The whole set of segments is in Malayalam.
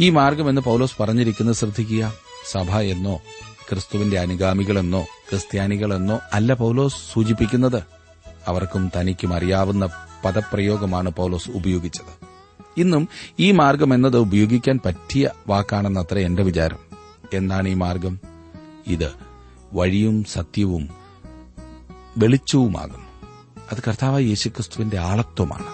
ഈ മാർഗം എന്ന് പൗലോസ് പറഞ്ഞിരിക്കുന്നത് ശ്രദ്ധിക്കുക. സഭ എന്നോ ക്രിസ്തുവിന്റെ അനുഗാമികളെന്നോ ക്രിസ്ത്യാനികളെന്നോ അല്ല പൌലോസ് സൂചിപ്പിക്കുന്നത്. അവർക്കും തനിക്കും അറിയാവുന്ന പദപ്രയോഗമാണ് പൌലോസ് ഉപയോഗിച്ചത്. ഇന്നും ഈ മാർഗം എന്നത് ഉപയോഗിക്കാൻ പറ്റിയ വാക്കാണെന്നത്ര എന്റെ വിചാരം. എന്താണ് ഈ മാർഗം? ഇത് വഴിയും സത്യവും വെളിച്ചവുമാകുന്നു. അത് കർത്താവായ യേശുക്രിസ്തുവിന്റെ ആളത്വമാണ്.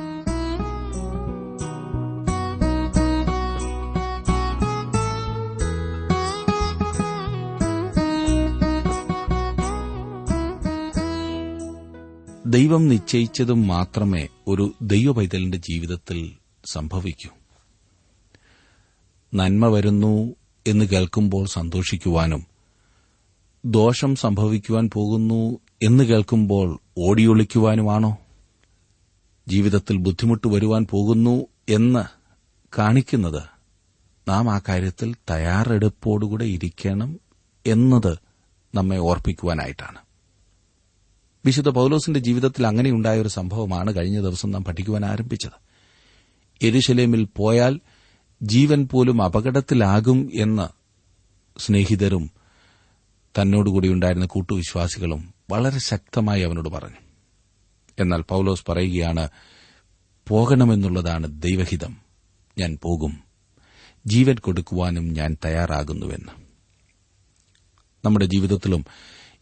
ദൈവം നിശ്ചയിച്ചതും മാത്രമേ ഒരു ദൈവപൈതലിന്റെ ജീവിതത്തിൽ സംഭവിക്കൂ. നന്മ വരുന്നു എന്ന് കേൾക്കുമ്പോൾ സന്തോഷിക്കുവാനും ദോഷം സംഭവിക്കുവാൻ പോകുന്നു എന്ന് കേൾക്കുമ്പോൾ ഓടിയൊളിക്കുവാനുമാണോ? ജീവിതത്തിൽ ബുദ്ധിമുട്ട് വരുവാൻ പോകുന്നു എന്ന് കാണിക്കുന്നത് നാം ആ കാര്യത്തിൽ തയ്യാറെടുപ്പോടുകൂടെ ഇരിക്കണം എന്നത് നമ്മെ ഓർപ്പിക്കുവാനായിട്ടാണ്. വിശുദ്ധ പൌലോസിന്റെ ജീവിതത്തിൽ അങ്ങനെയുണ്ടായ ഒരു സംഭവമാണ് കഴിഞ്ഞ ദിവസം നാം പഠിക്കുവാൻ ആരംഭിച്ചത്. എരുശലേമിൽ പോയാൽ ജീവൻ പോലും അപകടത്തിലാകും എന്ന് സ്നേഹിതരും തന്നോടുകൂടി ഉണ്ടായിരുന്ന കൂട്ടുവിശ്വാസികളും വളരെ ശക്തമായി അവനോട് പറഞ്ഞു. എന്നാൽ പൌലോസ് പറയുകയാണ് പോകണമെന്നുള്ളതാണ് ദൈവഹിതം. ഞാൻ പോകും. ജീവൻ കൊടുക്കുവാനും ഞാൻ തയ്യാറാകുന്നുവെന്ന്. നമ്മുടെ ജീവിതത്തിലും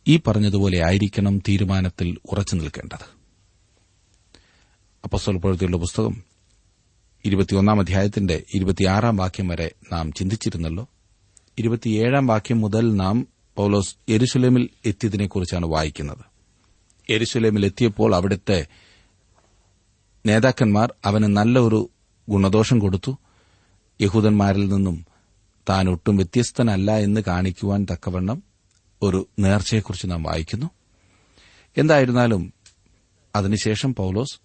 ഈ പറഞ്ഞതുപോലെ ആയിരിക്കണം തീരുമാനത്തിൽ ഉറച്ചു നിൽക്കേണ്ടത്. അപ്പസ്വൽ പുസ്തകം ഇരുപത്തിയൊന്നാം അധ്യായത്തിന്റെ ഇരുപത്തിയാറാം വാക്യം വരെ നാം ചിന്തിച്ചിരുന്നല്ലോ. ഇരുപത്തിയേഴാം വാക്യം മുതൽ നാം പൌലോസ് എരുസലേമിൽ എത്തിയതിനെക്കുറിച്ചാണ് വായിക്കുന്നത്. എരുസലേമിൽ എത്തിയപ്പോൾ അവിടുത്തെ നേതാക്കന്മാർ അവന് നല്ലൊരു ഗുണദോഷം കൊടുത്തു. യഹൂദന്മാരിൽ നിന്നും താൻ ഒട്ടും വ്യത്യസ്തനല്ല എന്ന് കാണിക്കുവാൻ തക്കവണ്ണം ഒരു നേർച്ചയെക്കുറിച്ച് നാം വായിക്കുന്നു. എന്തായിരുന്നാലും അതിനുശേഷം പൌലോസ്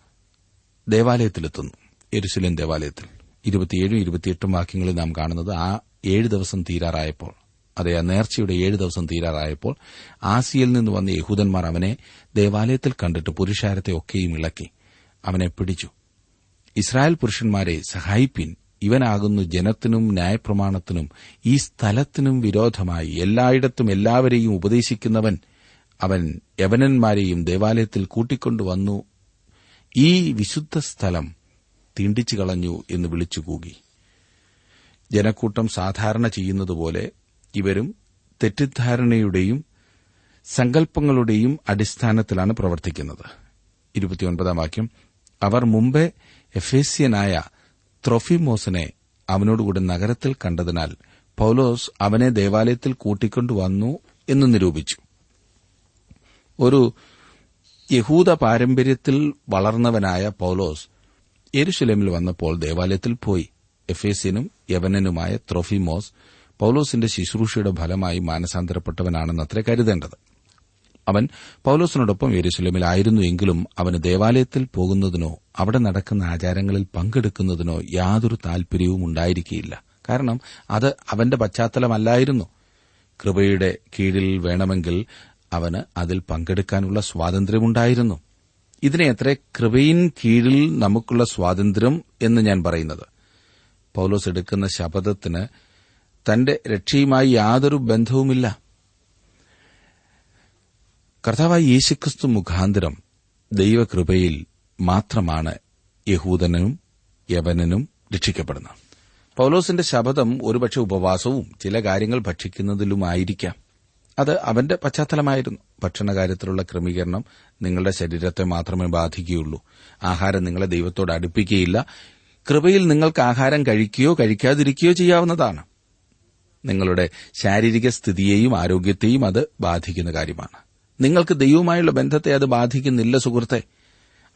ദേവാലയത്തിലെത്തുന്നു. എരുസലേം ദേവാലയത്തിൽ. ഇരുപത്തിയേഴും ഇരുപത്തിയെട്ടും വാക്യങ്ങളിൽ നാം കാണുന്നത് ആ ഏഴ് ദിവസം തീരാറായപ്പോൾ അതെ ആ നേർച്ചയുടെ ഏഴ് ദിവസം തീരാറായപ്പോൾ ആസിയയിൽ നിന്ന് വന്ന യഹൂദന്മാർ അവനെ ദേവാലയത്തിൽ കണ്ടിട്ട് പുരുഷാരത്തെ ഒക്കെയും ഇളക്കി. അവനെ പിടിച്ചു. ഇസ്രായേൽ പുരുഷന്മാരെ സഹായിപ്പിൻ ഇവനാകുന്നു ജനത്തിനും ന്യായപ്രമാണത്തിനും ഈ സ്ഥലത്തിനും വിരോധമായി എല്ലായിടത്തും എല്ലാവരെയും ഉപദേശിക്കുന്നവൻ അവൻ യവനന്മാരെയും ദേവാലയത്തിൽ കൂട്ടിക്കൊണ്ടുവന്നു. ഈ വിശുദ്ധ സ്ഥലം തീണ്ടിച്ചു കളഞ്ഞു എന്ന് വിളിച്ചു കൂകി ജനക്കൂട്ടം സാധാരണ ചെയ്യുന്നതുപോലെ ഇവരും തെറ്റിദ്ധാരണയുടെയും സങ്കല്പങ്ങളുടെയും അടിസ്ഥാനത്തിലാണ് പ്രവർത്തിക്കുന്നത്. ഇരുപത്തിയൊൻപതാം വാക്യം അവർ മുമ്പേ എഫേസ്യനായ ത്രൊഫിമോസിനെ അവനോടുകൂടെ നഗരത്തിൽ കണ്ടതിനാൽ പൌലോസ് അവനെ ദേവാലയത്തിൽ കൂട്ടിക്കൊണ്ടുവന്നു എന്ന് നിരൂപിച്ചു. ഒരു യഹൂദ പാരമ്പര്യത്തിൽ വളർന്നവനായ പൌലോസ് എരുശലേമിൽ വന്നപ്പോൾ ദേവാലയത്തിൽ പോയി. എഫേസിനും യവനനുമായ ത്രൊഫിമോസ് പൌലോസിന്റെ ശുശ്രൂഷയുടെ ഫലമായി മാനസാന്തരപ്പെട്ടവനാണെന്നത്രേ കരുതേണ്ടത്. അവൻ പൌലോസിനോടൊപ്പം യെരുസലേമിലായിരുന്നു എങ്കിലും അവന് ദേവാലയത്തിൽ പോകുന്നതിനോ അവിടെ നടക്കുന്ന ആചാരങ്ങളിൽ പങ്കെടുക്കുന്നതിനോ യാതൊരു താൽപര്യവും ഉണ്ടായിരിക്കില്ല കാരണം അത് അവന്റെ പശ്ചാത്തലമല്ലായിരുന്നു. കൃപയുടെ കീഴിൽ വേണമെങ്കിൽ അവന് അതിൽ പങ്കെടുക്കാനുള്ള സ്വാതന്ത്ര്യമുണ്ടായിരുന്നു. ഇതിനെ കൃപയിൻ കീഴിൽ നമുക്കുള്ള സ്വാതന്ത്ര്യം എന്ന് ഞാൻ പറയുന്നത്. പൌലോസ് എടുക്കുന്ന ശപഥത്തിന് തന്റെ രക്ഷയുമായി യാതൊരു ബന്ധവുമില്ല. കർത്താവായ യേശുക്രിസ്തു മുഖാന്തരം ദൈവകൃപയിൽ മാത്രമാണ് യഹൂദനും യവനനും രക്ഷിക്കപ്പെടുന്നത്. പൌലോസിന്റെ ശബദം ഒരുപക്ഷെ ഉപവാസവും ചില കാര്യങ്ങൾ ഭക്ഷിക്കുന്നതിലുമായിരിക്കാം. അത് അവന്റെ പശ്ചാത്തലമായിരുന്നു. ഭക്ഷണകാര്യത്തിലുള്ള ക്രമീകരണം നിങ്ങളുടെ ശരീരത്തെ മാത്രമേ ബാധിക്കുകയുള്ളൂ. ആഹാരം നിങ്ങളെ ദൈവത്തോട് അടുപ്പിക്കുകയില്ല. കൃപയിൽ നിങ്ങൾക്ക് ആഹാരം കഴിക്കുകയോ കഴിക്കാതിരിക്കുകയോ ചെയ്യാവുന്നതാണ്. നിങ്ങളുടെ ശാരീരിക സ്ഥിതിയെയും ആരോഗ്യത്തെയും അത് ബാധിക്കുന്ന കാര്യമാണ്. നിങ്ങൾക്ക് ദൈവവുമായുള്ള ബന്ധത്തെ അത് ബാധിക്കുന്നില്ല സുഹൃത്തെ.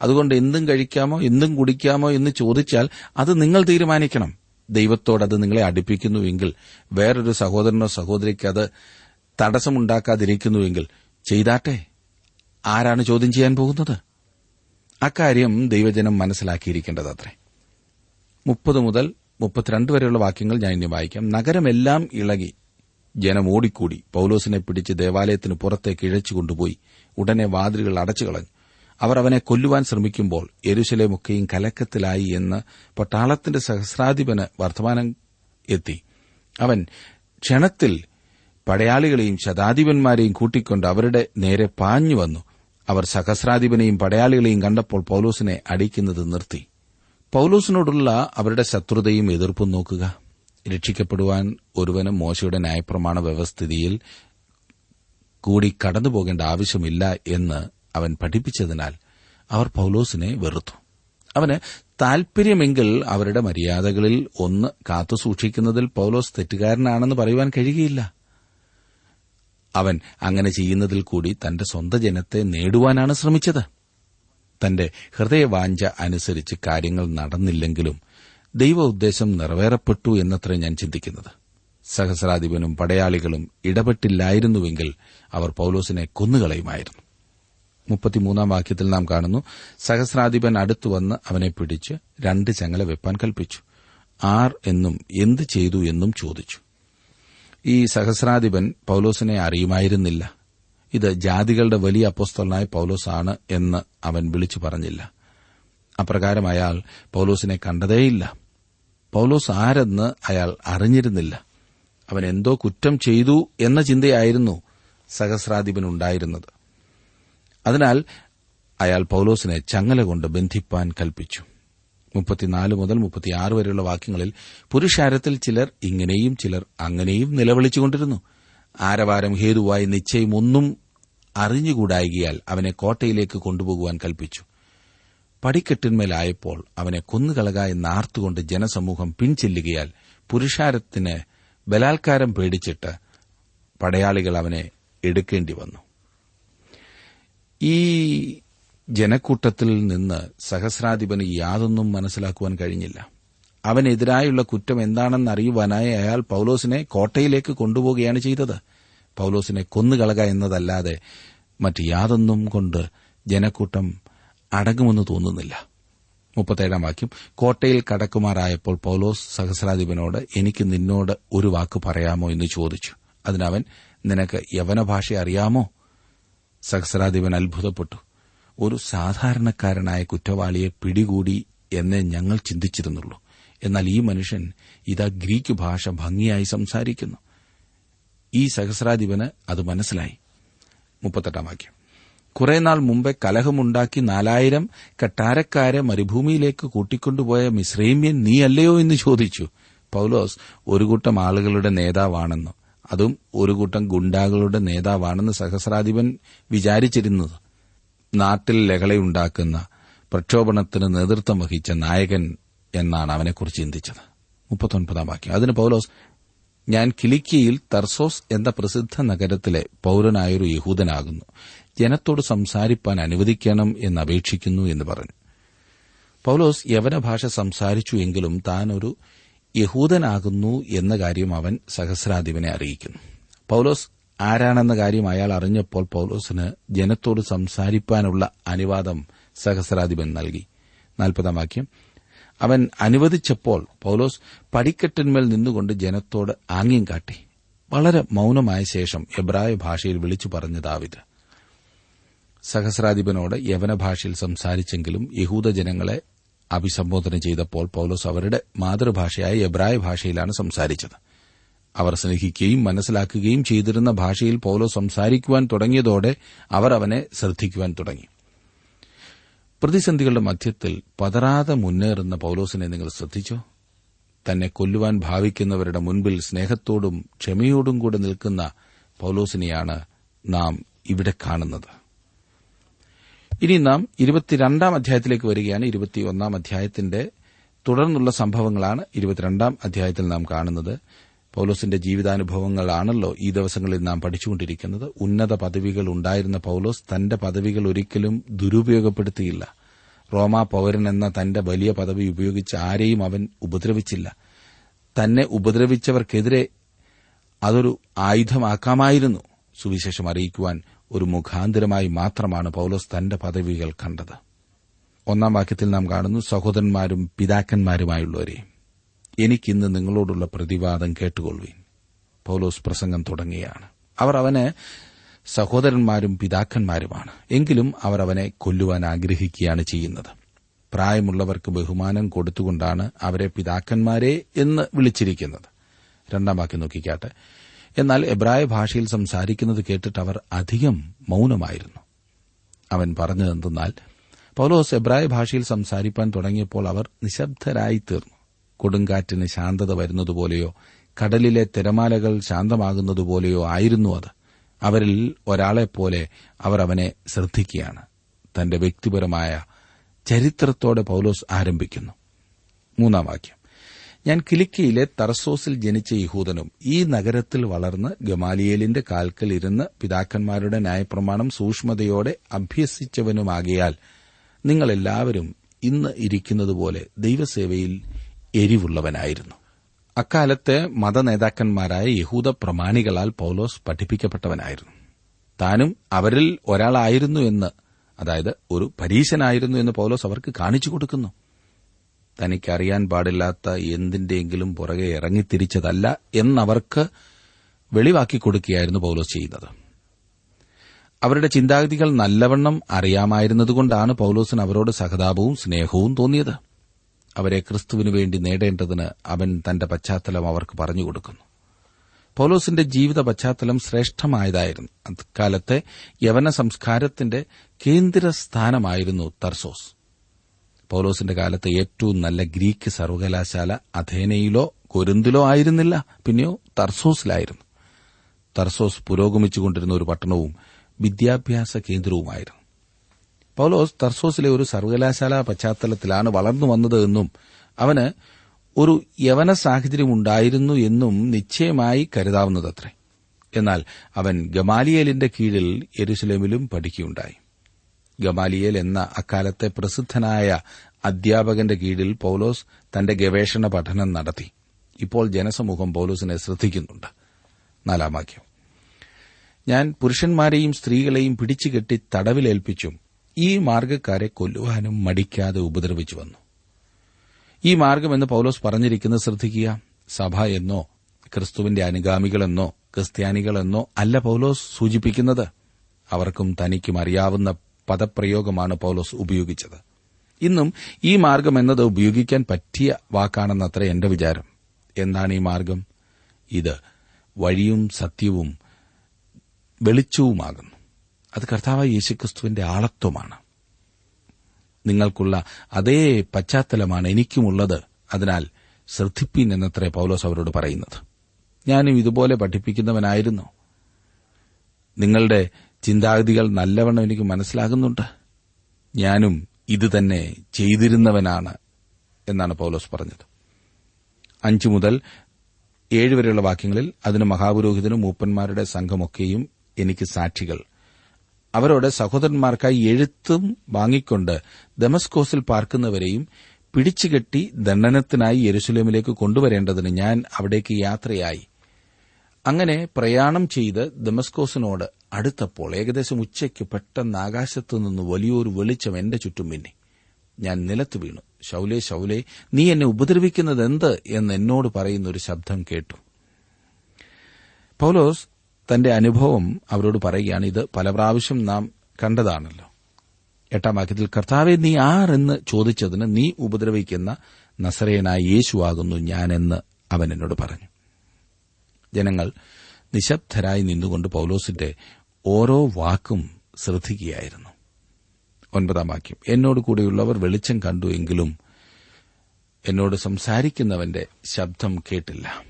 അതുകൊണ്ട് എന്തും കഴിക്കാമോ എന്തും കുടിക്കാമോ എന്ന് ചോദിച്ചാൽ അത് നിങ്ങൾ തീരുമാനിക്കണം. ദൈവത്തോട് അത് നിങ്ങളെ അടുപ്പിക്കുന്നുവെങ്കിൽ വേറൊരു സഹോദരനോ സഹോദരിക്ക് അത് തടസ്സമുണ്ടാക്കാതിരിക്കുന്നുവെങ്കിൽ ചെയ്താട്ടെ? ആരാണ് ചോദ്യം ചെയ്യാൻ പോകുന്നത്? അക്കാര്യം ദൈവജനം മനസ്സിലാക്കിയിരിക്കേണ്ടത് അത്രേ മുപ്പത് മുതൽ മുപ്പത്തിരണ്ട് വരെയുള്ള വാക്യങ്ങൾ ഞാൻ ഇനി വായിക്കാം. നഗരമെല്ലാം ഇളകി ജനം ഓടിക്കൂടി. പൌലോസിനെ പിടിച്ച് ദേവാലയത്തിന് പുറത്തേക്ക് ഇഴച്ചു കൊണ്ടുപോയി. ഉടനെ വാതിലുകൾ അടച്ചു കളഞ്ഞു. അവർ അവനെ കൊല്ലുവാൻ ശ്രമിക്കുമ്പോൾ എരുശലേമൊക്കെയും കലക്കത്തിലായി എന്ന് പട്ടാളത്തിന്റെ സഹസ്രാധിപന് വർത്തമാനം എത്തി. അവൻ ക്ഷണത്തിൽ പടയാളികളെയും ശതാധിപന്മാരെയും കൂട്ടിക്കൊണ്ട് അവരുടെ നേരെ പാഞ്ഞു വന്നു. അവർ സഹസ്രാധിപനെയും പടയാളികളെയും കണ്ടപ്പോൾ പൌലോസിനെ അടിക്കുന്നത് നിർത്തി. പൌലോസിനോടുള്ള അവരുടെ ശത്രുതയും എതിർപ്പും നോക്കുക. രക്ഷിക്കപ്പെടുവാൻ ഒരുവനും മോശയുടെ ന്യായപ്രമാണ വ്യവസ്ഥിതിയിൽ കൂടി കടന്നുപോകേണ്ട ആവശ്യമില്ല എന്ന് അവൻ പഠിപ്പിച്ചതിനാൽ അവർ പൌലോസിനെ വെറുത്തു. അവന് താൽപര്യമെങ്കിൽ അവരുടെ മര്യാദകളിൽ ഒന്ന് കാത്തുസൂക്ഷിക്കുന്നതിൽ പൌലോസ് തെറ്റുകാരനാണെന്ന് പറയുവാൻ കഴിയുകയില്ല. അവൻ അങ്ങനെ ചെയ്യുന്നതിൽ കൂടി തന്റെ സ്വന്തം ജനത്തെ നേടുവാനാണ് ശ്രമിച്ചത്. തന്റെ ഹൃദയവാഞ്ച അനുസരിച്ച് കാര്യങ്ങൾ നടന്നില്ലെങ്കിലും ദൈവ ഉദ്ദേശം നിറവേറപ്പെട്ടു എന്നത്ര ഞാൻ ചിന്തിക്കുന്നത്. സഹസ്രാധിപനും പടയാളികളും ഇടപെട്ടില്ലായിരുന്നുവെങ്കിൽ അവർ പൌലോസിനെ കൊന്നുകളയുമായിരുന്നു. മുപ്പത്തിമൂന്നാം വാക്യത്തിൽ നാം കാണുന്നു സഹസ്രാധിപൻ അടുത്തുവന്ന് അവനെ പിടിച്ച് രണ്ട് ചങ്ങല വെപ്പാൻ കൽപ്പിച്ചു. ആർ എന്നും എന്ത് ചെയ്തു എന്നും ചോദിച്ചു. ഈ സഹസ്രാധിപൻ പൌലോസിനെ അറിയുമായിരുന്നില്ല. ഇത് ജാതികളുടെ വലിയ അപ്പോസ്തലനായ പൌലോസാണ് എന്ന് അവൻ വിളിച്ചു പറഞ്ഞില്ല. അപ്രകാരം അയാൾ പൌലോസിനെ കണ്ടതേയില്ല. പൌലോസ് ആരെന്ന് അയാൾ അറിഞ്ഞിരുന്നില്ല. അവൻ എന്തോ കുറ്റം ചെയ്തു എന്ന ചിന്തയായിരുന്നു സഹസ്രാധിപനുണ്ടായിരുന്നത്. അതിനാൽ അയാൾ പൌലോസിനെ ചങ്ങല കൊണ്ട് ബന്ധിപ്പാൻ കൽപ്പിച്ചു. മുപ്പത്തിനാല് മുതൽ മുപ്പത്തിയാറ് വരെയുള്ള വാക്യങ്ങളിൽ പുരുഷാരത്തിൽ ചിലർ ഇങ്ങനെയും ചിലർ അങ്ങനെയും നിലവിളിച്ചുകൊണ്ടിരുന്നു. ആരവാരം ഹേതുവായി നിശ്ചയം ഒന്നും അറിഞ്ഞുകൂടായികയാൽ അവനെ കോട്ടയിലേക്ക് കൊണ്ടുപോകുവാൻ കൽപ്പിച്ചു. പടിക്കെട്ടിന്മേലായപ്പോൾ അവനെ കൊന്നുകളക എന്നാർത്തുകൊണ്ട് ജനസമൂഹം പിൻചെല്ലുകയാൽ പുരുഷാരത്തിന് ബലാത്കാരം പേടിച്ചിട്ട് പടയാളികൾ അവനെ എടുക്കേണ്ടി വന്നു. ഈ ജനക്കൂട്ടത്തിൽ നിന്ന് സഹസ്രാധിപന് യാതൊന്നും മനസ്സിലാക്കുവാൻ കഴിഞ്ഞില്ല. അവനെതിരായുള്ള കുറ്റം എന്താണെന്ന് അറിയുവാനായി അയാൾ പൌലോസിനെ കോട്ടയിലേക്ക് കൊണ്ടുപോവുകയാണ് ചെയ്തത്. പൌലോസിനെ കൊന്നുകളക എന്നതല്ലാതെ മറ്റ് യാതൊന്നും കൊണ്ട് ജനക്കൂട്ടം അടങ്ങുമെന്ന് തോന്നുന്നില്ല. മുപ്പത്തേഴാം വാക്യം കോട്ടയിൽ കടക്കുമാറായപ്പോൾ പൌലോസ് സഹസ്രാധിപനോട് എനിക്ക് നിന്നോട് ഒരു വാക്ക് പറയാമോ എന്ന് ചോദിച്ചു. അതിനവൻ നിനക്ക് യവന ഭാഷ അറിയാമോ? സഹസ്രാധിപൻ അത്ഭുതപ്പെട്ടു. ഒരു സാധാരണക്കാരനായ കുറ്റവാളിയെ പിടികൂടി എന്നേ ഞങ്ങൾ ചിന്തിച്ചിരുന്നുള്ളൂ. എന്നാൽ ഈ മനുഷ്യൻ ഇതാ ഗ്രീക്ക് ഭാഷ ഭംഗിയായി സംസാരിക്കുന്നു. ഈ സഹസ്രാധിപന് അത് മനസ്സിലായി. മുപ്പത്തെട്ടാം വാക്യം കുറെ നാൾ മുമ്പേ കലഹമുണ്ടാക്കി നാലായിരം കട്ടാരക്കാരെ മരുഭൂമിയിലേക്ക് കൂട്ടിക്കൊണ്ടുപോയ മിശ്രൈമ്യൻ നീയല്ലയോ എന്ന് ചോദിച്ചു. പൌലോസ് ഒരു കൂട്ടം ആളുകളുടെ നേതാവാണെന്ന്. അതും ഒരു കൂട്ടം ഗുണ്ടാകളുടെ നേതാവാണെന്ന് സഹസ്രാധിപൻ വിചാരിച്ചിരുന്നത്. നാട്ടിൽ ലഹളയുണ്ടാക്കുന്ന പ്രക്ഷോഭണത്തിന് നേതൃത്വം വഹിച്ച നായകൻ എന്നാണ് അവനെക്കുറിച്ച് ചിന്തിച്ചത്. മുപ്പത്തൊൻപതാം വാക്യം. അതിന് പൌലോസ് ഞാൻ കിലിക്കിയയിൽ തർസോസ് എന്ന പ്രസിദ്ധ നഗരത്തിലെ പൌരനായൊരു യഹൂദനാകുന്നു. ജനത്തോട് സംസാരിപ്പാൻ അനുവദിക്കണം എന്നപേക്ഷിക്കുന്നു എന്ന് പറഞ്ഞു. പൌലോസ് യവന ഭാഷ സംസാരിച്ചു എങ്കിലും താനൊരു യഹൂദനാകുന്നു എന്ന കാര്യം അവൻ സഹസ്രാധിപനെ അറിയിക്കുന്നു. പൌലോസ് ആരാണെന്ന കാര്യം അയാൾ അറിഞ്ഞപ്പോൾ പൌലോസിന് ജനത്തോട് സംസാരിപ്പാനുള്ള അനുവാദം സഹസ്രാധിപൻ നൽകി. നാൽപ്പതാം വാക്യം. അവൻ അനുവദിച്ചപ്പോൾ പൌലോസ് പടിക്കെട്ടിന്മേൽ നിന്നുകൊണ്ട് ജനത്തോട് ആംഗ്യം കാട്ടി. വളരെ മൌനമായ ശേഷം എബ്രായ ഭാഷയിൽ വിളിച്ചു പറഞ്ഞു ദാവിദ് സഹസ്രാധിപനോട് യവന ഭാഷയിൽ സംസാരിച്ചെങ്കിലും യഹൂദജനങ്ങളെ അഭിസംബോധന ചെയ്തപ്പോൾ പൌലോസ് അവരുടെ മാതൃഭാഷയായ എബ്രായ ഭാഷയിലാണ് സംസാരിച്ചത്. അവർ സ്നേഹിക്കുകയും മനസ്സിലാക്കുകയും ചെയ്തിരുന്ന ഭാഷയിൽ പൌലോസ് സംസാരിക്കുവാൻ തുടങ്ങിയതോടെ അവർ അവനെ ശ്രദ്ധിക്കുവാൻ തുടങ്ങി. പ്രതിസന്ധികളുടെ മധ്യത്തിൽ പതറാതെ മുന്നേറുന്ന പൌലോസിനെ നിങ്ങൾ ശ്രദ്ധിച്ചോ? തന്നെ കൊല്ലുവാൻ ഭാവിക്കുന്നവരുടെ മുൻപിൽ സ്നേഹത്തോടും ക്ഷമയോടും കൂടെ നിൽക്കുന്ന പൌലോസിനെയാണ് നാം ഇവിടെ കാണുന്നത്. ഇനി നാം ഇരുപത്തിരണ്ടാം അധ്യായത്തിലേക്ക് വരികയാണ്. ഇരുപത്തിയൊന്നാം അധ്യായത്തിന്റെ തുടർന്നുള്ള സംഭവങ്ങളാണ് ഇരുപത്തിരണ്ടാം അധ്യായത്തിൽ നാം കാണുന്നത്. പൌലോസിന്റെ ജീവിതാനുഭവങ്ങളാണല്ലോ ഈ ദിവസങ്ങളിൽ നാം പഠിച്ചുകൊണ്ടിരിക്കുന്നത്. ഉന്നത പദവികൾ ഉണ്ടായിരുന്ന പൌലോസ് തന്റെ പദവികൾ ഒരിക്കലും ദുരുപയോഗപ്പെടുത്തിയില്ല. റോമാ പൌരൻ എന്ന തന്റെ വലിയ പദവി ഉപയോഗിച്ച് ആരെയും അവൻ ഉപദ്രവിച്ചില്ല. തന്നെ ഉപദ്രവിച്ചവർക്കെതിരെ അതൊരു ആയുധമാക്കാമായിരുന്നു. സുവിശേഷം അറിയിക്കുവാൻ ഒരു മുഖാന്തരമായി മാത്രമാണ് പൌലോസ് തന്റെ പദവികൾ കണ്ടത്. ഒന്നാം വാക്യത്തിൽ നാം കാണുന്നു സഹോദരന്മാരും പിതാക്കന്മാരുമായുള്ളവരെ എനിക്കിന്ന് നിങ്ങളോടുള്ള പ്രതിവാദം കേട്ടുകൊള്ളുവീൻ. പൌലോസ് പ്രസംഗം തുടങ്ങിയാണ് അവർ അവന് സഹോദരന്മാരും പിതാക്കന്മാരുമാണ്. എങ്കിലും അവർ അവനെ കൊല്ലുവാൻ ആഗ്രഹിക്കുകയാണ് ചെയ്യുന്നത്. പ്രായമുള്ളവർക്ക് ബഹുമാനം കൊടുത്തുകൊണ്ടാണ് അവരെ പിതാക്കന്മാരെ എന്ന് വിളിച്ചിരിക്കുന്നത്. രണ്ടാം വാക്യം നോക്കിക്കാട്ടെ. എന്നാൽ എബ്രായ ഭാഷയിൽ സംസാരിക്കുന്നത് കേട്ടിട്ട് അവർ അധികം മൌനമായിരുന്നു. അവൻ പറഞ്ഞതെന്തെന്നാൽ പൌലോസ് എബ്രായ ഭാഷയിൽ സംസാരിപ്പാൻ തുടങ്ങിയപ്പോൾ അവർ നിശബ്ദരായി തീർന്നു കൊടുങ്കാറ്റിന് ശാന്തത വരുന്നതുപോലെയോ കടലിലെ തിരമാലകൾ ശാന്തമാകുന്നതുപോലെയോ ആയിരുന്നു അത്. അവരിൽ ഒരാളെപ്പോലെ അവർ അവനെ ശ്രദ്ധിക്കുകയാണ്. തന്റെ വ്യക്തിപരമായ ചരിത്രത്തോടെ പൌലോസ് ആരംഭിക്കുന്നു. മൂന്നാം വാക്യം. ഞാൻ കിലിക്കയിലെ തർസോസിൽ ജനിച്ച യഹൂദനും ഈ നഗരത്തിൽ വളർന്ന് ഗമാലിയേലിന്റെ കാൽക്കൽ ഇരുന്ന് പിതാക്കന്മാരുടെ ന്യായപ്രമാണം സൂക്ഷ്മതയോടെ അഭ്യസിച്ചവനുമാകിയാൽ നിങ്ങളെല്ലാവരും ഇന്ന് ഇരിക്കുന്നതുപോലെ ദൈവസേവയിൽ എരിവുള്ളവനായിരുന്നു. അക്കാലത്തെ മതനേതാക്കന്മാരായ യഹൂദ പ്രമാണികളാൽ പൌലോസ് പഠിപ്പിക്കപ്പെട്ടവനായിരുന്നു. താനും അവരിൽ ഒരാളായിരുന്നു എന്ന് അതായത് ഒരു പരീശനായിരുന്നു എന്ന് പൌലോസ് അവർക്ക് കാണിച്ചു കൊടുക്കുന്നു. തനിക്കറിയാൻ പാടില്ലാത്ത എന്തിന്റെയെങ്കിലും പുറകെ ഇറങ്ങിത്തിരിച്ചതല്ല എന്നവർക്ക് വെളിവാക്കി കൊടുക്കുകയായിരുന്നു പൌലോസ് ചെയ്യുന്നത്. അവരുടെ ചിന്താഗതികൾ നല്ലവണ്ണം അറിയാമായിരുന്നതുകൊണ്ടാണ് പൌലോസിന് അവരോട് സഹതാപവും സ്നേഹവും തോന്നിയത്. അവരെ ക്രിസ്തുവിനു വേണ്ടി നേടേണ്ടതിന് അവൻ തന്റെ പശ്ചാത്തലം അവർക്ക് പറഞ്ഞുകൊടുക്കുന്നു പൌലോസിന്റെ ജീവിത പശ്ചാത്തലം ശ്രേഷ്ഠമായതായിരുന്നു. അക്കാലത്തെ യവന സംസ്കാരത്തിന്റെ കേന്ദ്രസ്ഥാനമായിരുന്നു തർസോസ്. പൌലോസിന്റെ കാലത്ത് ഏറ്റവും നല്ല ഗ്രീക്ക് സർവകലാശാല അഥേനയിലോ കൊരുന്തിലോ ആയിരുന്നില്ല. പിന്നെയോ തർസോസിലായിരുന്നു. തർസോസ് പുരോഗമിച്ചുകൊണ്ടിരുന്ന ഒരു പട്ടണവും വിദ്യാഭ്യാസ കേന്ദ്രവുമായിരുന്നു. പൌലോസ് തർസോസിലെ ഒരു സർവകലാശാല പശ്ചാത്തലത്തിലാണ് വളർന്നു വന്നത് എന്നും അവന് ഒരു യവന സാഹചര്യം ഉണ്ടായിരുന്നു എന്നും നിശ്ചയമായി കരുതാവുന്നതത്രേ. എന്നാൽ അവൻ ഗമാലിയേലിന്റെ കീഴിൽ യെരുസലേമിലും പഠിക്കുകയുണ്ടായി. ഗമാലിയേൽ എന്ന അക്കാലത്തെ പ്രസിദ്ധനായ അധ്യാപകന്റെ കീഴിൽ പൌലോസ് തന്റെ ഗവേഷണ പഠനം നടത്തി. ഇപ്പോൾ ജനസമൂഹം പൌലോസിനെ ശ്രദ്ധിക്കുന്നുണ്ട്. വാക്യം. ഞാൻ പുരുഷന്മാരെയും സ്ത്രീകളെയും പിടിച്ചുകെട്ടി തടവിലേൽപ്പിച്ചും ഈ മാർഗക്കാരെ കൊല്ലുവാനും മടിക്കാതെ ഉപദ്രവിച്ചു വന്നു. ഈ മാർഗമെന്ന് പൌലോസ് പറഞ്ഞിരിക്കുന്നത് ശ്രദ്ധിക്കുക. സഭ എന്നോ ക്രിസ്തുവിന്റെ അനുഗാമികളെന്നോ ക്രിസ്ത്യാനികളെന്നോ അല്ല പൌലോസ് സൂചിപ്പിക്കുന്നത്. അവർക്കും തനിക്കും അറിയാവുന്ന പദപ്രയോഗമാണ് പൌലോസ് ഉപയോഗിച്ചത്. ഇന്നും ഈ മാർഗം എന്നത് ഉപയോഗിക്കാൻ പറ്റിയ വാക്കാണെന്നത്ര എന്റെ വിചാരം. എന്താണ് ഈ മാർഗം? ഇത് വഴിയും സത്യവും വെളിച്ചവുമാകുന്നു. അത് കർത്താവായ യേശുക്രിസ്തുവിന്റെ ആളത്വമാണ്. നിങ്ങൾക്കുള്ള അതേ പശ്ചാത്തലമാണ് എനിക്കുമുള്ളത് അതിനാൽ ശ്രദ്ധിപ്പീൻ എന്നത്രേ പൌലോസ് അവരോട് പറയുന്നത്. ഞാനും ഇതുപോലെ പഠിപ്പിക്കുന്നവനായിരുന്നു. നിങ്ങളുടെ ചിന്താഗതികൾ നല്ലവണ്ണം എനിക്ക് മനസ്സിലാകുന്നുണ്ട്. ഞാനും ഇത് തന്നെ ചെയ്തിരുന്നവനാണ് എന്നാണ് പൌലോസ് പറഞ്ഞത്. അഞ്ചു മുതൽ ഏഴ് വരെയുള്ള വാക്യങ്ങളിൽ അതിന് മഹാപുരോഹിതനും മൂപ്പന്മാരുടെ സംഘമൊക്കെയും എനിക്ക് സാക്ഷികൾ അവരോട് സഹോദരന്മാർക്കായി എഴുത്തും വാങ്ങിക്കൊണ്ട് ദമസ്കോസിൽ പാർക്കുന്നവരെയും പിടിച്ചുകെട്ടി ദണ്ഡനത്തിനായി യെരുസലേമിലേക്ക് കൊണ്ടുവരേണ്ടതിന് ഞാൻ അവിടേക്ക് യാത്രയായി. അങ്ങനെ പ്രയാണം ചെയ്ത് ദമസ്കോസിനോട് അടുത്തപ്പോൾ ഏകദേശം ഉച്ചയ്ക്ക് പെട്ടെന്ന് ആകാശത്തു നിന്ന് വലിയൊരു വെളിച്ചം എന്റെ ചുറ്റും മിന്നി. ഞാൻ നിലത്ത് വീണു. ശൗലേ ശൗലേ നീ എന്നെ ഉപദ്രവിക്കുന്നത് എന്ത് എന്ന് എന്നോട് പറയുന്ന ഒരു ശബ്ദം കേട്ടു. പൌലോസ് തന്റെ അനുഭവം അവരോട് പറയുകയാണ് ഇത് പല പ്രാവശ്യം നാം കണ്ടതാണല്ലോ. എട്ടാം വാക്യത്തിൽ കർത്താവെ നീ ആർ എന്ന് ചോദിച്ചതിന് നീ ഉപദ്രവിക്കുന്ന നസറേനായ യേശുവാകുന്നു ഞാനെന്ന് അവൻ എന്നോട് പറഞ്ഞു. ജനങ്ങൾ നിശബ്ദരായി നിന്നുകൊണ്ട് പൌലോസിന്റെ ഓരോ വാക്കും ശ്രദ്ധിക്കുകയായിരുന്നു. ഒൻപതാം വാക്യം എന്നോട് കൂടെയുള്ളവർ വെളിച്ചം കണ്ടു എങ്കിലും എന്നോട് സംസാരിക്കുന്നവന്റെ ശബ്ദം കേട്ടില്ല.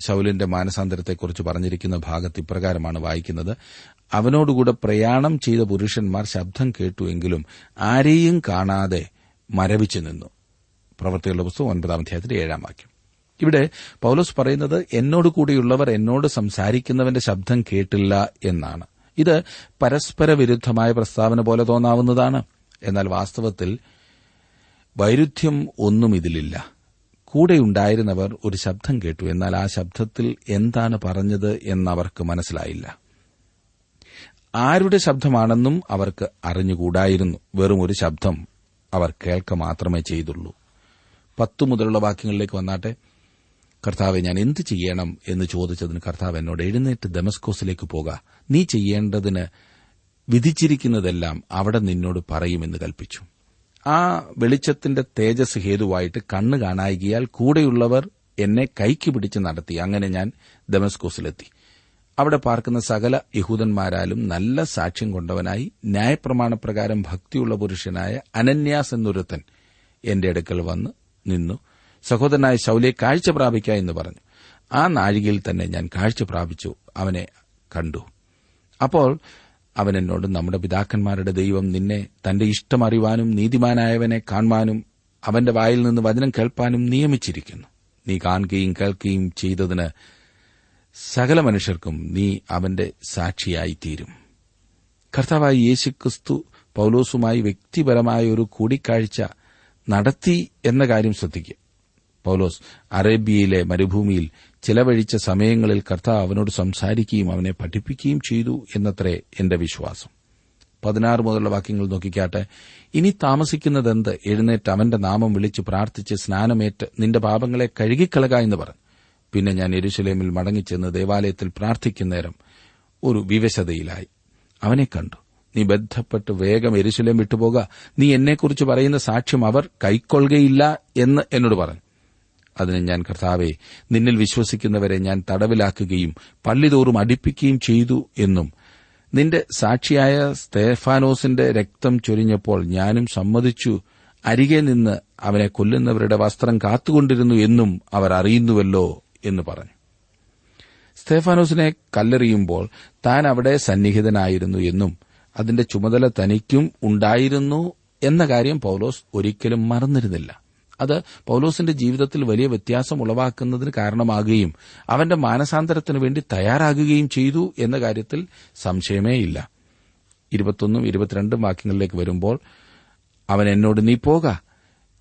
ശൌലിന്റെ മാനസാന്തരത്തെക്കുറിച്ച് പറഞ്ഞിരിക്കുന്ന ഭാഗത്ത് ഇപ്രകാരമാണ് വായിക്കുന്നത്. അവനോടുകൂടെ പ്രയാണം ചെയ്ത പുരുഷന്മാർ ശബ്ദം കേട്ടുവെങ്കിലും ആരെയും കാണാതെ മരവിച്ചു നിന്നു. പ്രവർത്തികളുടെ പുസ്തകം ഒൻപതാം അധ്യായത്തിന്റെ ഏഴാം വാക്യം. ഇവിടെ പൌലോസ് പറയുന്നത് എന്നോട് കൂടിയുള്ളവർ എന്നോട് സംസാരിക്കുന്നവന്റെ ശബ്ദം കേട്ടില്ല എന്നാണ്. ഇത് പരസ്പര വിരുദ്ധമായ പ്രസ്താവന പോലെ തോന്നാവുന്നതാണ്. എന്നാൽ വാസ്തവത്തിൽ വൈരുദ്ധ്യം ഒന്നും ഇതിലില്ല. കൂടെയുണ്ടായിരുന്നവർ ഒരു ശബ്ദം കേട്ടു. എന്നാൽ ആ ശബ്ദത്തിൽ എന്താണ് പറഞ്ഞത് എന്നവർക്ക് മനസ്സിലായില്ല. ആരുടെ ശബ്ദമാണെന്നും അവർക്ക് അറിഞ്ഞുകൂടായിരുന്നു. വെറും ഒരു ശബ്ദം അവർ കേൾക്ക മാത്രമേ ചെയ്തുള്ളൂ. പത്തു മുതലുള്ള വാക്യങ്ങളിലേക്ക് വന്നാട്ടെ. കർത്താവെ ഞാൻ എന്ത് ചെയ്യണം എന്ന് ചോദിച്ചതിന് കർത്താവ് എന്നോട് എഴുന്നേറ്റ് ദമസ്കോസിലേക്ക് പോക. നീ ചെയ്യേണ്ടതിന് വിധിച്ചിരിക്കുന്നതെല്ലാം അവിടെ നിന്നോട് പറയുമെന്ന് കൽപ്പിച്ചു. ആ വെളിച്ചത്തിന്റെ തേജസ് ഹേതുവായിട്ട് കണ്ണ് കാണായികയാൽ കൂടെയുള്ളവർ എന്നെ കൈക്ക് പിടിച്ച് നടത്തി. അങ്ങനെ ഞാൻ ദമസ്കോസിലെത്തി. അവിടെ പാർക്കുന്ന സകല യഹൂദന്മാരാലും നല്ല സാക്ഷ്യം കൊണ്ടവനായി ന്യായപ്രമാണപ്രകാരം ഭക്തിയുള്ള പുരുഷനായ അനന്യാസ് എന്നൊരുത്തൻ എന്റെ അടുക്കൽ വന്ന് നിന്നു. സഹോദരനായ ശൌലെ കാഴ്ച പ്രാപിക്ക എന്ന് പറഞ്ഞു. ആ നാഴികയിൽ തന്നെ ഞാൻ കാഴ്ച പ്രാപിച്ചു. അവനെ കണ്ടു. അപ്പോൾ അവൻ എന്നോട് നമ്മുടെ പിതാക്കന്മാരുടെ ദൈവം നിന്നെ തന്റെ ഇഷ്ടം അറിവാനും നീതിമാനായവനെ കാണുവാനും അവന്റെ വായിൽ നിന്ന് വചനം കേൾപ്പാനും നിയമിച്ചിരിക്കുന്നു. നീ കാണുകയും കേൾക്കുകയും ചെയ്തതിന് സകല മനുഷ്യർക്കും നീ അവന്റെ സാക്ഷിയായിത്തീരും. കർത്താവായി യേശുക്രിസ്തു പൌലോസുമായി വ്യക്തിപരമായ ഒരു കൂടിക്കാഴ്ച നടത്തി എന്ന കാര്യം ശ്രദ്ധിക്കുക. പൌലോസ് അറേബ്യയിലെ മരുഭൂമിയിൽ ചിലവഴിച്ച സമയങ്ങളിൽ കർത്താവ് അവനോട് സംസാരിക്കുകയും അവനെ പഠിപ്പിക്കുകയും ചെയ്തു എന്നത്രേ എന്റെ വിശ്വാസം. പതിനാറ് മുതലുള്ള വാക്യങ്ങൾ നോക്കിക്കാട്ടെ. ഇനി താമസിക്കുന്നതെന്ത്? എഴുന്നേറ്റ് അവന്റെ നാമം വിളിച്ച് പ്രാർത്ഥിച്ച് സ്നാനമേറ്റ് നിന്റെ പാപങ്ങളെ കഴുകിക്കളക എന്ന് പറഞ്ഞു. പിന്നെ ഞാൻ എരുശലേമിൽ മടങ്ങിച്ചെന്ന് ദേവാലയത്തിൽ പ്രാർത്ഥിക്കുന്നേരം ഒരു വിവശതയിലായി. അവനെ കണ്ടു. നീ ബന്ധപ്പെട്ട് വേഗം എരുശലേം വിട്ടുപോക. നീ എന്നെക്കുറിച്ച് പറയുന്ന സാക്ഷ്യം അവർ കൈക്കൊള്ളുകയില്ല എന്ന് എന്നോട് പറഞ്ഞു. അതിന് ഞാൻ കർത്താവെ നിന്നിൽ വിശ്വസിക്കുന്നവരെ ഞാൻ തടവിലാക്കുകയും പള്ളിതോറും അടിപ്പിക്കുകയും ചെയ്തു എന്നും. നിന്റെ സാക്ഷിയായ സ്തേഫാനോസിന്റെ രക്തം ചൊരിഞ്ഞപ്പോൾ ഞാനും സമ്മതിച്ചു. അരികെ നിന്ന് അവനെ കൊല്ലുന്നവരുടെ വസ്ത്രം കാത്തുകൊണ്ടിരുന്നു എന്നും അവർ അറിയുന്നുവല്ലോ എന്ന് പറഞ്ഞു. സ്തേഫാനോസിനെ കല്ലെറിയുമ്പോൾ താൻ അവിടെ സന്നിഹിതനായിരുന്നു എന്നും അതിന്റെ ചുമതല തനിക്കും ഉണ്ടായിരുന്നു എന്ന കാര്യം പൌലോസ് ഒരിക്കലും മറന്നിരുന്നില്ല. അത് പൌലോസിന്റെ ജീവിതത്തിൽ വലിയ വ്യത്യാസം ഉളവാക്കുന്നതിന് കാരണമാകുകയും അവന്റെ മാനസാന്തരത്തിനു വേണ്ടി തയ്യാറാകുകയും ചെയ്തു എന്ന കാര്യത്തിൽ സംശയമേയില്ല. വാക്യങ്ങളിലേക്ക് വരുമ്പോൾ അവൻ എന്നോട് നീ പോക.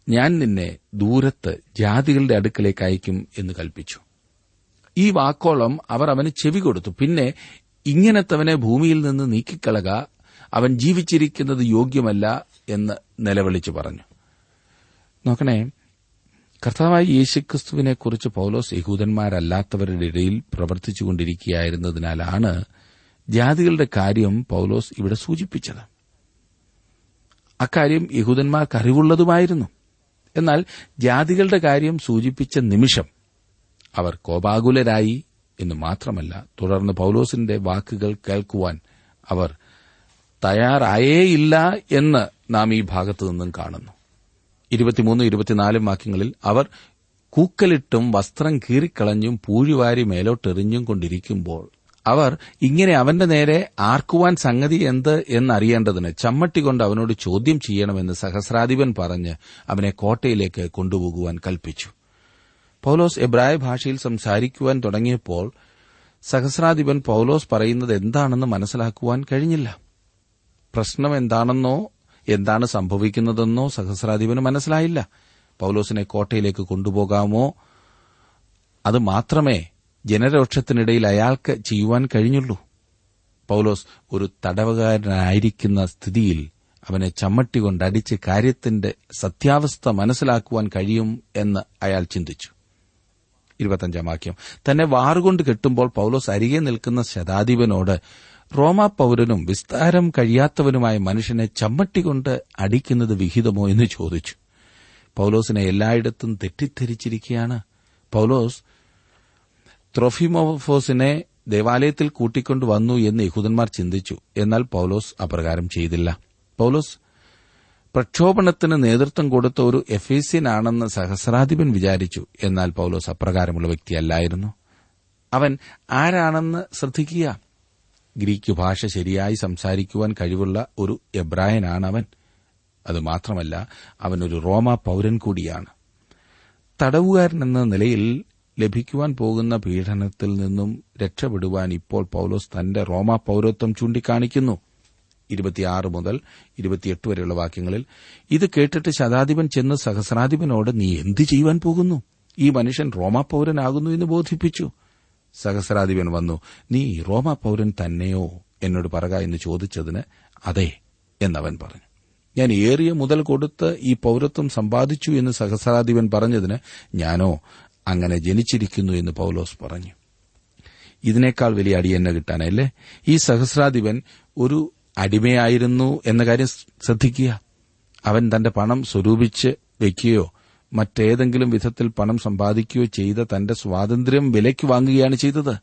ഞാൻ നിന്നെ ദൂരത്ത് ജാതികളുടെ അടുക്കലേക്ക് അയക്കും എന്ന് കൽപ്പിച്ചു. ഈ വാക്കോളം അവർ അവന് ചെവി കൊടുത്തു. പിന്നെ ഇങ്ങനത്തവനെ ഭൂമിയിൽ നിന്ന് നീക്കിക്കളക അവൻ ജീവിച്ചിരിക്കുന്നത് യോഗ്യമല്ല എന്ന് നിലവിളിച്ചു പറഞ്ഞു. നോക്കണേ കർത്താവായി യേശുക്രിസ്തുവിനെക്കുറിച്ച് പൌലോസ് യഹൂദന്മാരല്ലാത്തവരുടെ ഇടയിൽ പ്രവർത്തിച്ചുകൊണ്ടിരിക്കുകയായിരുന്നതിനാലാണ് ജാതികളുടെ കാര്യം പൌലോസ് ഇവിടെ സൂചിപ്പിച്ചത്. അക്കാര്യം യഹൂദന്മാർക്ക് അറിവുള്ളതുമായിരുന്നു. എന്നാൽ ജാതികളുടെ കാര്യം സൂചിപ്പിച്ച നിമിഷം അവർ കോപാകുലരായി എന്ന് മാത്രമല്ല തുടർന്ന് പൌലോസിന്റെ വാക്കുകൾ കേൾക്കുവാൻ അവർ തയ്യാറായേയില്ല എന്ന് നാം ഈ ഭാഗത്തു നിന്നും കാണുന്നു. ഇരുപത്തിമൂന്ന് ഇരുപത്തിനാലും വാക്യങ്ങളിൽ അവർ കൂക്കലിട്ടും വസ്ത്രം കീറിക്കളഞ്ഞും പൂഴിവാരി മേലോട്ടെറിഞ്ഞും കൊണ്ടിരിക്കുമ്പോൾ അവർ ഇങ്ങനെ അവന്റെ നേരെ ആർക്കുവാൻ സംഗതി എന്ത് എന്നറിയേണ്ടതിന് ചമ്മട്ടി കൊണ്ട് അവനോട് ചോദ്യം ചെയ്യണമെന്ന് സഹസ്രാധിപൻ പറഞ്ഞ് അവനെ കോട്ടയിലേക്ക് കൊണ്ടുപോകുവാൻ കൽപ്പിച്ചു. പൌലോസ് എബ്രായ ഭാഷയിൽ സംസാരിക്കുവാൻ തുടങ്ങിയപ്പോൾ സഹസ്രാധിപൻ പൌലോസ് പറയുന്നത് എന്താണെന്ന് മനസ്സിലാക്കുവാൻ കഴിഞ്ഞില്ല. പ്രശ്നം എന്താണെന്നോ എന്താണ് സംഭവിക്കുന്നതെന്നോ സഹസ്രാധിപന് മനസ്സിലായില്ല. പൌലോസിനെ കോട്ടയിലേക്ക് കൊണ്ടുപോകാമോ? അത് മാത്രമേ ജനരോക്ഷത്തിനിടയിൽ അയാൾക്ക് ചെയ്യുവാൻ കഴിഞ്ഞുള്ളൂ. പൌലോസ് ഒരു തടവുകാരനായിരിക്കുന്ന സ്ഥിതിയിൽ അവനെ ചമ്മട്ടി കൊണ്ടടിച്ച് കാര്യത്തിന്റെ സത്യാവസ്ഥ മനസ്സിലാക്കുവാൻ കഴിയും എന്ന് അയാൾ ചിന്തിച്ചു. ഇരുപത്തഞ്ചാം വാക്യം. തന്നെ വാറുകൊണ്ട് കെട്ടുമ്പോൾ പൌലോസ് അരികെ നിൽക്കുന്ന ശതാധിപനോട് റോമാ പൌരനും വിസ്താരം കഴിയാത്തവനുമായ മനുഷ്യനെ ചമ്മട്ടികൊണ്ട് അടിക്കുന്നത് വിഹിതമോ എന്ന് ചോദിച്ചു. പൌലോസിനെ എല്ലായിടത്തും തെറ്റിദ്ധരിച്ചിരിക്കുകയാണ്. പൌലോസ് ത്രൊഫിമോഫോസിനെ ദേവാലയത്തിൽ കൂട്ടിക്കൊണ്ടുവന്നു എന്ന് യഹൂദന്മാർ ചിന്തിച്ചു. എന്നാൽ പൌലോസ് അപ്രകാരം ചെയ്തില്ല. പൌലോസ് പ്രക്ഷോഭണത്തിന് നേതൃത്വം കൊടുത്ത ഒരു എഫേസ്യനാണെന്ന് സഹസ്രാധിപൻ വിചാരിച്ചു. എന്നാൽ പൌലോസ് അപ്രകാരമുള്ള വ്യക്തിയല്ലായിരുന്നു. അവൻ ആരാണെന്ന് ശ്രദ്ധിക്കുക. ഗ്രീക്ക് ഭാഷ ശരിയായി സംസാരിക്കുവാൻ കഴിവുള്ള ഒരു എബ്രായനാണ് അവൻ അതുമാത്രമല്ല അവൻ ഒരു റോമ പൌരൻ കൂടിയാണ്. തടവുകാരൻ എന്ന നിലയിൽ ലഭിക്കുവാൻ പോകുന്ന പീഡനത്തിൽ നിന്നും രക്ഷപ്പെടുവാൻ ഇപ്പോൾ പൌലോസ് തന്റെ റോമ പൌരത്വം ചൂണ്ടിക്കാണിക്കുന്നു. മുതൽ ഇരുപത്തിയെട്ട് വരെയുള്ള വാക്യങ്ങളിൽ ഇത് കേട്ടിട്ട് ശതാധിപൻ ചെന്ന് സഹസ്രാധിപനോട് നീ എന്തു ചെയ്യുവാൻ പോകുന്നു? ഈ മനുഷ്യൻ റോമാ പൌരനാകുന്നു എന്ന് ബോധിപ്പിച്ചു. സഹസ്രാധിപൻ വന്നു നീ റോമ പൌരൻ തന്നെയോ? എന്നോട് പറക എന്ന് ചോദിച്ചതിന് അതെ എന്നവൻ പറഞ്ഞു. ഞാൻ ഏറിയ മുതൽ കൊടുത്ത് ഈ പൌരത്വം സമ്പാദിച്ചു എന്ന് സഹസ്രാധിപൻ പറഞ്ഞതിന് ഞാനോ അങ്ങനെ ജനിച്ചിരിക്കുന്നു എന്ന് പൌലോസ് പറഞ്ഞു. ഇതിനേക്കാൾ വലിയ അടി എന്നെ കിട്ടാനല്ലേ? ഈ സഹസ്രാധിപൻ ഒരു അടിമയായിരുന്നു എന്ന കാര്യം ശ്രദ്ധിക്കുക. അവൻ തന്റെ പണം സ്വരൂപിച്ച് വയ്ക്കുകയോ മറ്റേതെങ്കിലും വിധത്തിൽ പണം സമ്പാദിക്കുകയോ ചെയ്ത തന്റെ സ്വാതന്ത്ര്യം വിലയ്ക്ക് വാങ്ങുകയാണ് ചെയ്തത്.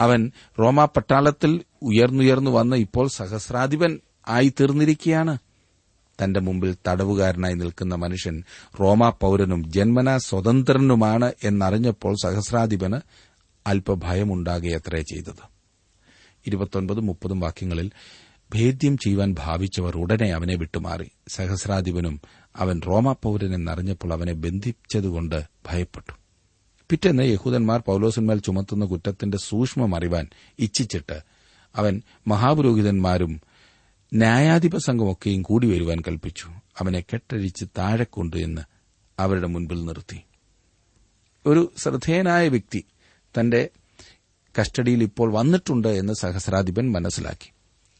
അവൻ റോമാ പട്ടാളത്തിൽ ഉയർന്നുയർന്നു വന്ന ഇപ്പോൾ സഹസ്രാധിപൻ ആയി തീർന്നിരിക്കുകയാണ് തന്റെ മുമ്പിൽ തടവുകാരനായി നിൽക്കുന്ന മനുഷ്യൻ റോമാ പൌരനും ജന്മനാ സ്വതന്ത്രനുമാണ് എന്നറിഞ്ഞപ്പോൾ സഹസ്രാധിപന് അല്പഭയമുണ്ടാകുകയത്രേ ചെയ്തത്. ഇരുപത്തൊൻപതും മുപ്പതും വാക്യങ്ങളിൽ ഭേദ്യം ചെയ്യുവാൻ ഭാവിച്ചവർ ഉടനെ അവനെ വിട്ടുമാറി. സഹസ്രാധിപനും അവൻ റോമ പൌരനെന്നറിഞ്ഞപ്പോൾ അവനെ ബന്ധിച്ചതുകൊണ്ട് ഭയപ്പെട്ടു. പിറ്റേന്ന് യഹൂദന്മാർ പൌലോസിന്മേൽ ചുമത്തുന്ന കുറ്റത്തിന്റെ സൂക്ഷ്മം അറിവാൻ ഇച്ഛിച്ചിട്ട് അവൻ മഹാപുരോഹിതന്മാരും ന്യായാധിപ സംഘമൊക്കെയും കൂടി വരുവാൻ കൽപ്പിച്ചു. അവനെ കെട്ടഴിച്ച് താഴെ കൊണ്ടുവന്ന് അവരുടെ മുൻപിൽ നിർത്തി. ഒരു ശ്രദ്ധേയനായ വ്യക്തി തന്റെ കസ്റ്റഡിയിൽ ഇപ്പോൾ വന്നിട്ടുണ്ട് എന്ന് സഹസ്രാധിപൻ മനസ്സിലാക്കി.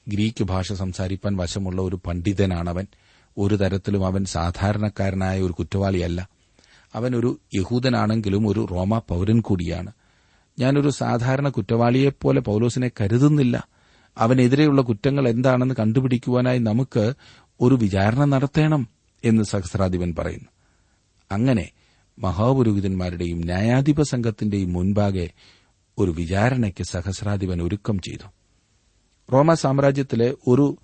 ഗ്രീക്ക് ഭാഷ സംസാരിപ്പാൻ വശമുള്ള ഒരു പണ്ഡിതനാണവൻ. ഒരു തരത്തിലും അവൻ സാധാരണക്കാരനായ ഒരു കുറ്റവാളിയല്ല. അവൻ ഒരു യഹൂദനാണെങ്കിലും ഒരു റോമ പൌരൻ കൂടിയാണ്. ഞാനൊരു സാധാരണ കുറ്റവാളിയെപ്പോലെ പൌലോസിനെ കരുതുന്നില്ല. അവനെതിരെയുള്ള കുറ്റങ്ങൾ എന്താണെന്ന് കണ്ടുപിടിക്കുവാനായി നമുക്ക് ഒരു വിചാരണ നടത്തേണം എന്ന് സഹസ്രാധിപൻ പറയുന്നു. അങ്ങനെ മഹാപുരോഹിതന്മാരുടെയും ന്യായാധിപ സംഘത്തിന്റെയും മുൻപാകെ ഒരു വിചാരണയ്ക്ക് സഹസ്രാധിപൻ ഒരുക്കം ചെയ്തു. റോമ സാമ്രാജ്യത്തിലെ ഒരു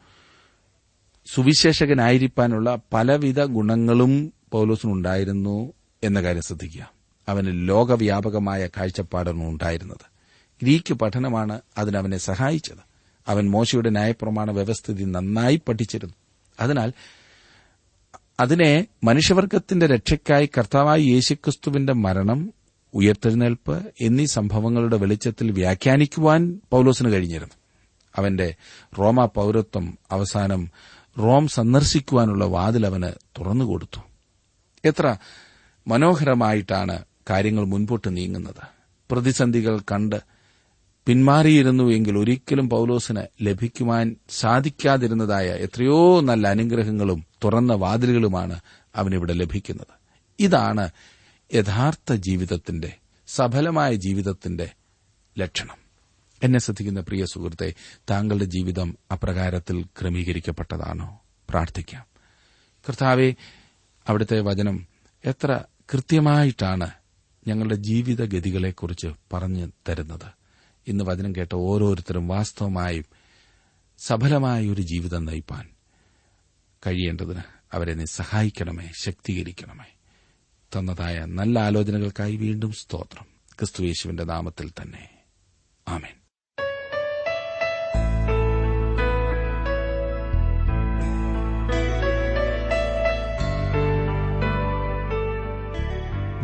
സുവിശേഷകനായിരിക്കാനുള്ള പലവിധ ഗുണങ്ങളും പൌലോസിനുണ്ടായിരുന്നു എന്ന കാര്യം ശ്രദ്ധിക്കുക. അവന് ലോകവ്യാപകമായ കാഴ്ചപ്പാടാണ് ഉണ്ടായിരുന്നത്. ഗ്രീക്ക് പഠനമാണ് അതിനവനെ സഹായിച്ചത്. അവൻ മോശയുടെ ന്യായപ്രമാണ വ്യവസ്ഥിതി നന്നായി പഠിച്ചിരുന്നു. അതിനാൽ അതിനെ മനുഷ്യവർഗത്തിന്റെ രക്ഷയ്ക്കായി കർത്താവായ യേശുക്രിസ്തുവിന്റെ മരണം ഉയർത്തെഴുന്നേൽപ്പ് എന്നീ സംഭവങ്ങളുടെ വെളിച്ചത്തിൽ വ്യാഖ്യാനിക്കുവാൻ പൌലോസിന് കഴിഞ്ഞിരുന്നു. അവന്റെ റോമ പൌരത്വം അവസാനം റോം സന്ദർശിക്കുവാനുള്ള വാതിൽ അവന് തുറന്നുകൊടുത്തു. എത്ര മനോഹരമായിട്ടാണ് കാര്യങ്ങൾ മുൻപോട്ട് നീങ്ങുന്നത്. പ്രതിസന്ധികൾ കണ്ട് പിന്മാറിയിരുന്നു എങ്കിൽ ഒരിക്കലും പൌലോസിന് ലഭിക്കുവാൻ സാധിക്കാതിരുന്നതായ എത്രയോ നല്ല അനുഗ്രഹങ്ങളും തുറന്ന വാതിലുകളുമാണ് അവനിവിടെ ലഭിക്കുന്നത്. ഇതാണ് യഥാർത്ഥ ജീവിതത്തിന്റെ സഫലമായ ജീവിതത്തിന്റെ ലക്ഷണം. എന്നെ ശ്രദ്ധിക്കുന്ന പ്രിയ സുഹൃത്തെ താങ്കളുടെ ജീവിതം അപ്രകാരത്തിൽ ക്രമീകരിക്കപ്പെട്ടതാണോ? പ്രാർത്ഥിക്കാം. കർത്താവെ അവിടുത്തെ വചനം എത്ര കൃത്യമായിട്ടാണ് ഞങ്ങളുടെ ജീവിതഗതികളെക്കുറിച്ച് പറഞ്ഞു തരുന്നത്. ഇന്ന് വചനം കേട്ട ഓരോരുത്തരും വാസ്തവമായും സഫലമായ ഒരു ജീവിതം നയിപ്പാൻ കഴിയേണ്ടതിന് അവരെ നീ സഹായിക്കണമേ ശക്തീകരിക്കണമേ. തന്നതായ നല്ല ആലോചനകൾക്കായി വീണ്ടും സ്തോത്രം. ക്രിസ്തുയേശുവിന്റെ നാമത്തിൽ തന്നെ. ആമേൻ.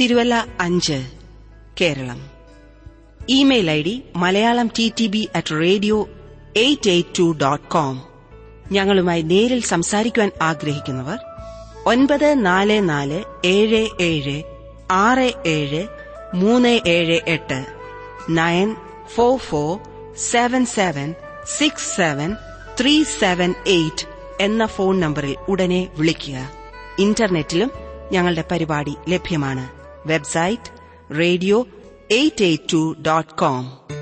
തിരുവല്ല അഞ്ച് Keralam. Email I D Malayalam T T B at radio eight eight two dot com. ഞങ്ങളുമായി നേരിൽ സംസാരിക്കുവാൻ ആഗ്രഹിക്കുന്നവർ ഒൻപത് നാല് നാല് ഏഴ് ഏഴ് ആറ് ഏഴ് മൂന്ന് ഏഴ് എട്ട് nine four four seven seven six seven three seven eight എന്ന ഫോൺ നമ്പറിൽ ഉടനെ വിളിക്കുക. ഇന്റർനെറ്റിലും ഞങ്ങളുടെ പരിപാടി ലഭ്യമാണ്. website radio882.com.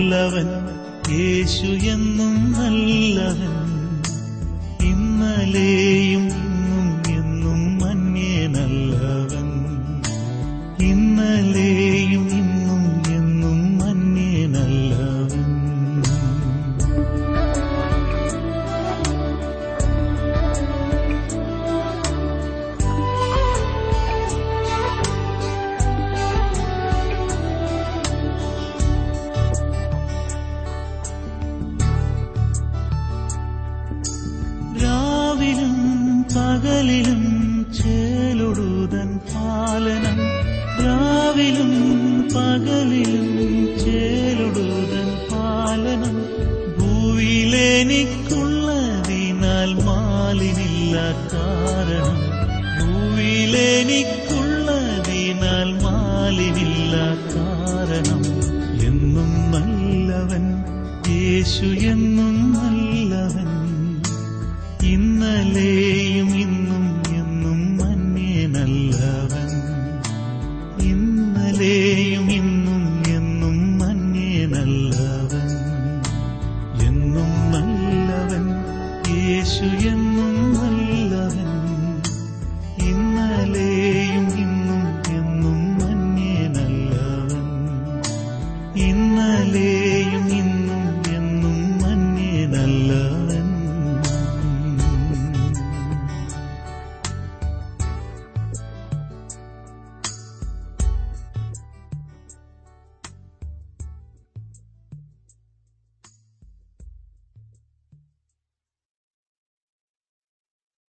നല്ലവൻ യേശു എന്നും നല്ലവൻ. ഇന്നലെയും യേശു എന്നും നല്ലവൻ. ഇന്നലെ